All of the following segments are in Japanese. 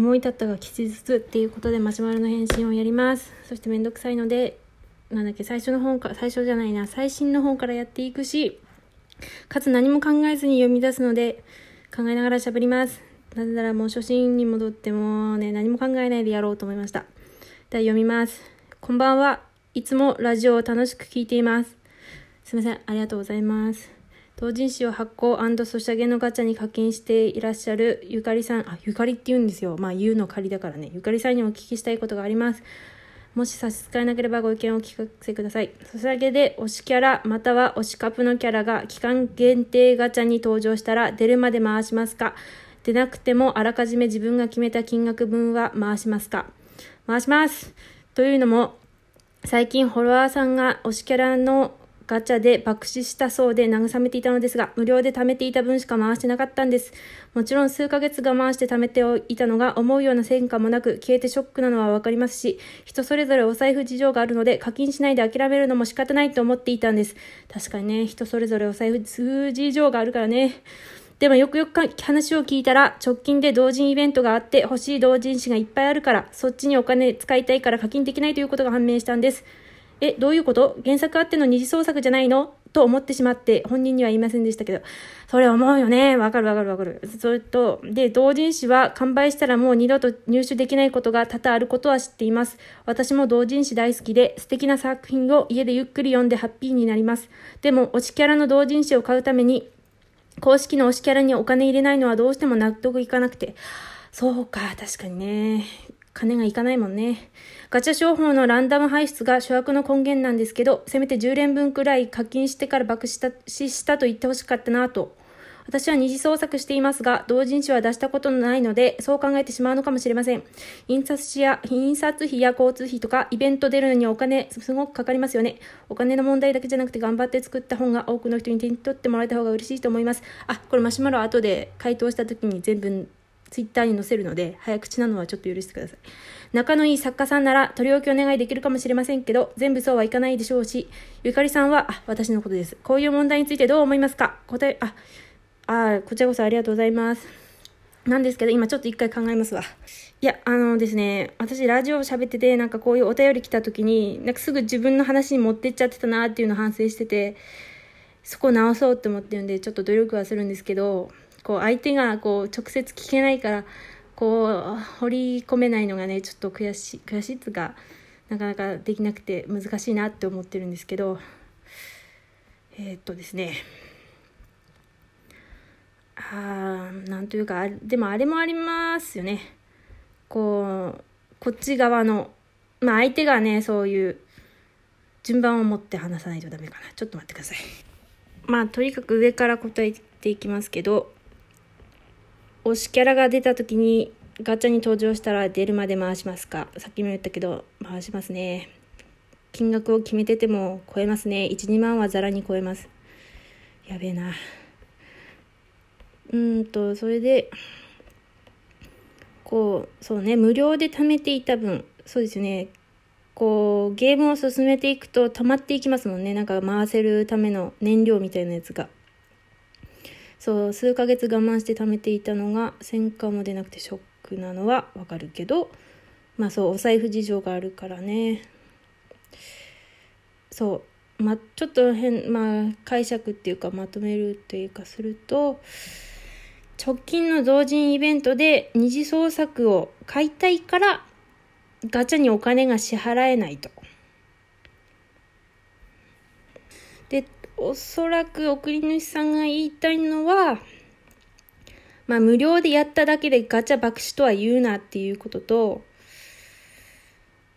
思い立ったが吉日っていうことでマシュマロの返信をやります。そしてめんどくさいのでなんだっけ最初の本か最初じゃないな最新の本からやっていくしかつ何も考えずに読み出すので考えながら喋ります。なぜならもう初心に戻ってもね何も考えないでやろうと思いました。では読みます。こんばんは。いつもラジオを楽しく聞いています。すいません。ありがとうございます。同人誌を発行ソシャゲのガチャに課金していらっしゃるゆかりさん、あ、ゆかりって言うんですよ。まあ、ゆうの仮だからね。ゆかりさんにお聞きしたいことがあります。もし差し支えなければご意見をお聞かせください。ソシャゲで推しキャラ、または推しカプのキャラが期間限定ガチャに登場したら出るまで回しますか？出なくてもあらかじめ自分が決めた金額分は回しますか？回しますというのも、最近フォロワーさんが推しキャラのガチャで爆死したそうで慰めていたのですが、無料で貯めていた分しか回してなかったんです。もちろん数ヶ月我慢して貯めていたのが思うような戦果もなく消えてショックなのはわかりますし、人それぞれお財布事情があるので課金しないで諦めるのも仕方ないと思っていたんです。確かにね、人それぞれお財布事情があるからね。でもよくよく話を聞いたら、直近で同人イベントがあって欲しい同人誌がいっぱいあるから、そっちにお金使いたいから課金できないということが判明したんです。え、どういうこと？原作あっての二次創作じゃないの？と思ってしまって、本人には言いませんでしたけど、それ思うよね。わかるわかるわかる。それと、で、同人誌は完売したらもう二度と入手できないことが多々あることは知っています。私も同人誌大好きで、素敵な作品を家でゆっくり読んでハッピーになります。でも、推しキャラの同人誌を買うために、公式の推しキャラにお金入れないのはどうしても納得いかなくて、そうか、確かにね。金がいかないもんね。ガチャ商法のランダム排出が諸悪の根源なんですけど、せめて10連分くらい課金してから爆死したと言ってほしかったなと。私は二次創作していますが、同人誌は出したことのないので、そう考えてしまうのかもしれません。印刷費や、印刷費や交通費とか、イベント出るのにお金、すごくかかりますよね。お金の問題だけじゃなくて、頑張って作った本が多くの人に手に取ってもらえた方が嬉しいと思います。あ、これマシュマロ後で回答した時に全部ツイッターに載せるので、早口なのはちょっと許してください。仲のいい作家さんなら取り置きお願いできるかもしれませんけど、全部そうはいかないでしょうし、ゆかりさんは、あ、私のことです。こういう問題についてどう思いますか？答え、あ、あ、こちらこそありがとうございます。なんですけど、今ちょっと一回考えますわ。いや、あのですね、私ラジオ喋ってて、なんかこういうお便り来た時に、なんかすぐ自分の話に持ってっちゃってたなっていうのを反省してて、そこ直そうって思ってるんで、ちょっと努力はするんですけど、こう相手がこう直接聞けないからこう掘り込めないのがねちょっと悔しい悔しいっつうかなかなかできなくて難しいなって思ってるんですけどえー、っとですね。あなんというかでもあれもありますよね。こうこっち側のまあ相手がねそういう順番を持って話さないとダメかな。ちょっと待ってください。まあとにかく上から答えていきますけど推しキャラが出た時にガチャに登場したら出るまで回しますか？さっきも言ったけど回しますね。金額を決めてても超えますね。12万はザラに超えます。やべえな。うんとそれでこうそうね無料で貯めていた分。そうですね。こうゲームを進めていくと溜まっていきますもんね。なんか回せるための燃料みたいなやつが。そう数ヶ月我慢して貯めていたのが戦果も出なくてショックなのはわかるけどまあそうお財布事情があるからねそうまあちょっと変まあ解釈っていうかまとめるというかすると直近の同人イベントで二次創作を買いたいからガチャにお金が支払えないと。でおそらく送り主さんが言いたいのは、まあ無料でやっただけでガチャ爆死とは言うなっていうことと、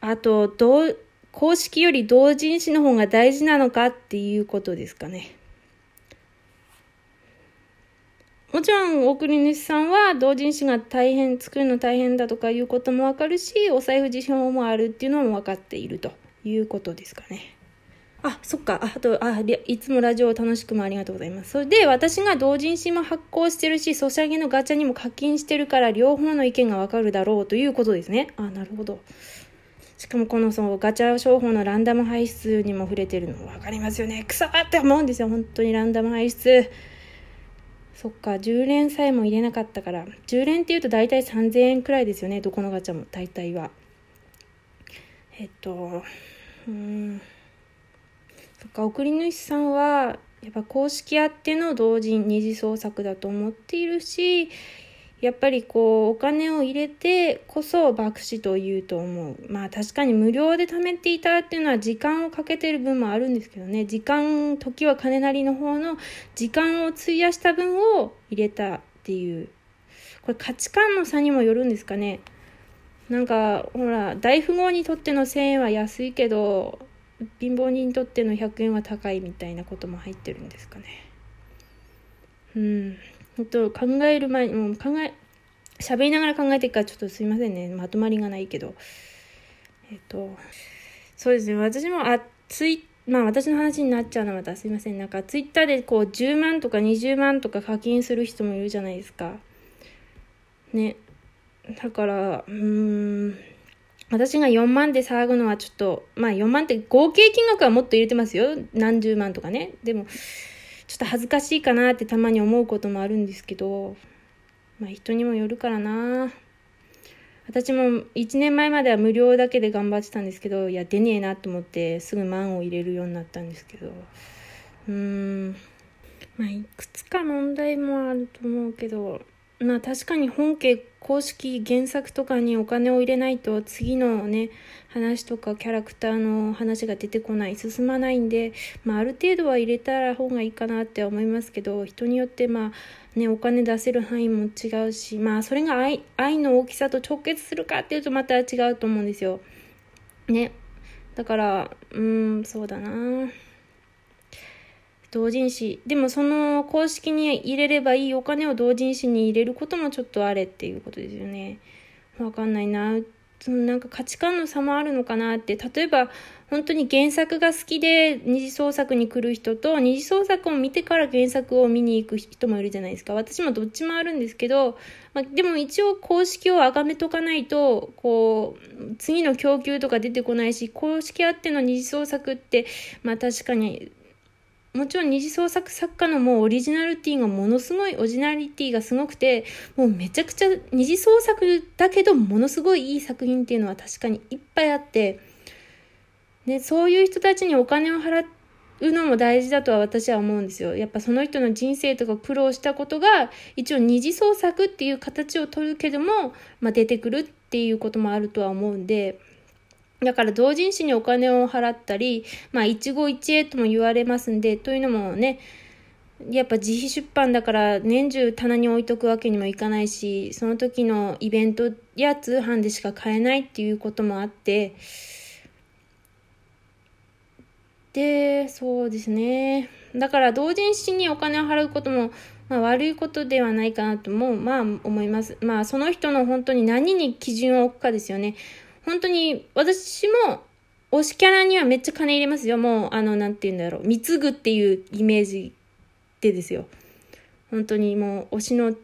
あと、どう、公式より同人誌の方が大事なのかっていうことですかね。もちろん送り主さんは同人誌が大変、作るの大変だとかいうこともわかるし、お財布事情もあるっていうのも分かっているということですかね。あ、そっか。あと、あ、いつもラジオを楽しくもありがとうございます。それで、私が同人誌も発行してるし、ソシャゲのガチャにも課金してるから、両方の意見がわかるだろうということですね。あ、なるほど。しかもこのそのガチャ商法のランダム排出にも触れてるの分かりますよね。くそって思うんですよ。本当にランダム排出。そっか、10連さえも入れなかったから。10連っていうと大体3000円くらいですよね。どこのガチャも、大体は。えっと、うん。か、送り主さんは、やっぱ公式あっての同人二次創作だと思っているし、やっぱりこうお金を入れてこそ爆死と言うと思う。まあ確かに無料で貯めていたっていうのは時間をかけてる分もあるんですけどね。時間時は金なりの方の時間を費やした分を入れたっていう。これ価値観の差にもよるんですかね。なんかほら大富豪にとっての1000円は安いけど貧乏人にとっての100円は高いみたいなことも入ってるんですかね。うん。本当考える前にもう考え喋りながら考えていくからちょっとすいませんね。まとまりがないけど。えっとそうですね。私もあツイまあ私の話になっちゃうのはまたすいません。なんかツイッターでこう10万とか20万とか課金する人もいるじゃないですか。ね。だからうーん。私が4万で騒ぐのはちょっとまあ4万って合計金額はもっと入れてますよ。何十万とかね。でもちょっと恥ずかしいかなってたまに思うこともあるんですけど、まあ人にもよるからな。私も1年前までは無料だけで頑張ってたんですけど、いや、出ねえなと思ってすぐ万を入れるようになったんですけど、うーん、まあいくつか問題もあると思うけど、まあ確かに本家公式原作とかにお金を入れないと次のね話とかキャラクターの話が出てこない進まないんで、まあ、ある程度は入れた方がいいかなって思いますけど人によってまあねお金出せる範囲も違うしまあそれが愛愛の大きさと直結するかっていうとまた違うと思うんですよ。ねだからうんそうだな同人誌でもその公式に入れればいいお金を同人誌に入れることもちょっとあれっていうことですよね。わかんないな。そのなんか価値観の差もあるのかなって。例えば本当に原作が好きで二次創作に来る人と二次創作を見てから原作を見に行く人もいるじゃないですか。私もどっちもあるんですけど、まあ、でも一応公式を崇めとかないとこう次の供給とか出てこないし公式あっての二次創作ってまあ確かにもちろん二次創作作家のもうオリジナリティがものすごい、オリジナリティがすごくて、もうめちゃくちゃ二次創作だけどものすごいいい作品っていうのは確かにいっぱいあって、ね、そういう人たちにお金を払うのも大事だとは私は思うんですよ。やっぱその人の人生とか苦労したことが、一応二次創作っていう形を取るけども、まあ、出てくるっていうこともあるとは思うんで、だから同人誌にお金を払ったり、まあ一期一会とも言われますんで、というのもね、やっぱ自費出版だから年中棚に置いとくわけにもいかないし、その時のイベントや通販でしか買えないっていうこともあって、で、そうですね。だから同人誌にお金を払うことも、まあ、悪いことではないかなとも、まあ思います。まあその人の本当に何に基準を置くかですよね。本当に、私も、推しキャラにはめっちゃ金入れますよ。もう、あの、なんて言うんだろう。貢ぐっていうイメージでですよ。本当にもう、推しのね、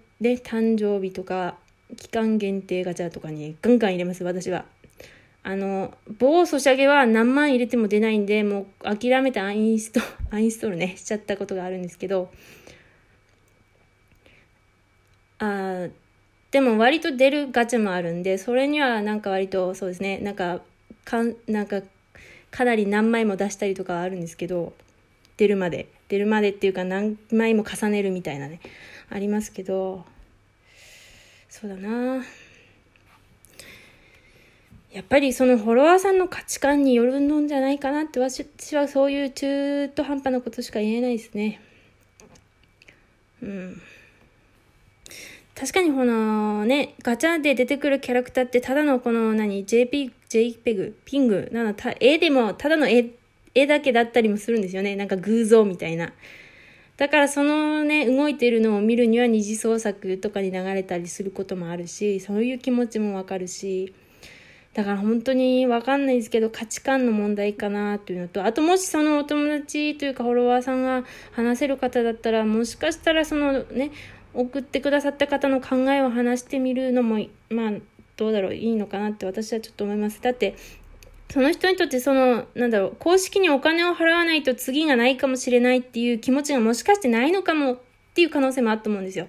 誕生日とか、期間限定ガチャとかにガンガン入れます、私は。あの、某ソシャゲは何万入れても出ないんで、もう諦めてアインスト、アインストールね、しちゃったことがあるんですけど、あでも割と出るガチャもあるんで、それにはなんか割とそうですね、なんか、かん、なんか、かなり何枚も出したりとかあるんですけど、出るまで。出るまでっていうか何枚も重ねるみたいなね、ありますけど、そうだなやっぱりそのフォロワーさんの価値観によるのんじゃないかなって私はそういう中途半端なことしか言えないですね。うん。確かにこのね、ガチャで出てくるキャラクターってただのこの何、JP、JPEG、ピング、なの、た絵でもただの絵、絵だけだったりもするんですよね。なんか偶像みたいな。だからそのね、動いてるのを見るには二次創作とかに流れたりすることもあるし、そういう気持ちもわかるし、だから本当にわかんないですけど価値観の問題かなというのと、あともしそのお友達というかフォロワーさんが話せる方だったら、もしかしたらそのね、送ってくださった方の考えを話してみるのも、まあ、どうだろう、いいのかなって私はちょっと思います。だって、その人にとってその、なんだろう、公式にお金を払わないと次がないかもしれないっていう気持ちがもしかしてないのかもっていう可能性もあると思うんですよ。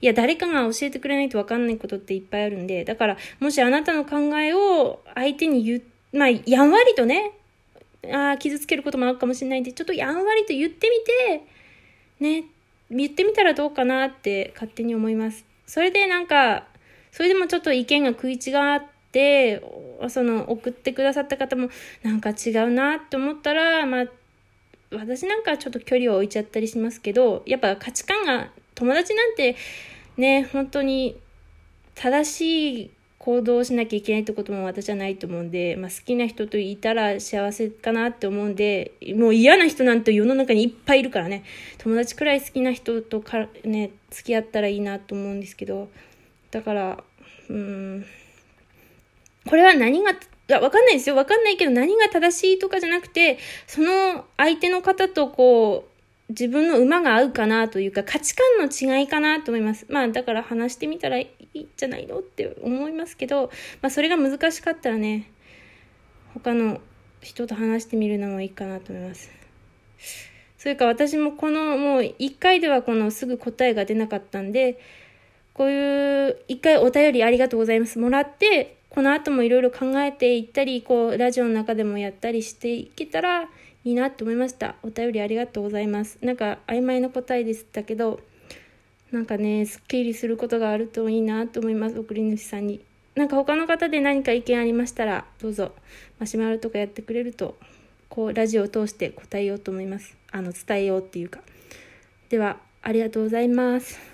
いや、誰かが教えてくれないと分かんないことっていっぱいあるんで、だから、もしあなたの考えを相手に言まあ、やんわりとね、あ傷つけることもあるかもしれないんで、ちょっとやんわりと言ってみて、ね、言ってみたらどうかなって勝手に思います。それでなんか、それでもちょっと意見が食い違って、その送ってくださった方もなんか違うなって思ったら、まあ、私なんかちょっと距離を置いちゃったりしますけど、やっぱ価値観が、友達なんてね、本当に正しい行動しなきゃいけないってことも私はないと思うんで、まあ、好きな人といたら幸せかなって思うんで、もう嫌な人なんて世の中にいっぱいいるからね、友達くらい好きな人とかね、付き合ったらいいなと思うんですけど、だから、うん、これは何が、わかんないですよ。わかんないけど何が正しいとかじゃなくて、その相手の方とこう、自分の馬が合うかなというか価値観の違いかなと思います。まあだから話してみたらいいんじゃないのって思いますけど、まあそれが難しかったらね、他の人と話してみるのもいいかなと思います。それか私もこのもう1回ではこのすぐ答えが出なかったんで、こういう1回お便りありがとうございますもらって、この後もいろいろ考えていったり、こうラジオの中でもやったりしていけたらいいなと思いました。お便りありがとうございます。なんか曖昧な答えでしたけどなんかねすっきりすることがあるといいなと思います。送り主さんに。なんか他の方で何か意見ありましたらどうぞ。マシュマロとかやってくれるとこうラジオを通して答えようと思います。あの伝えようっていうか。ではありがとうございます。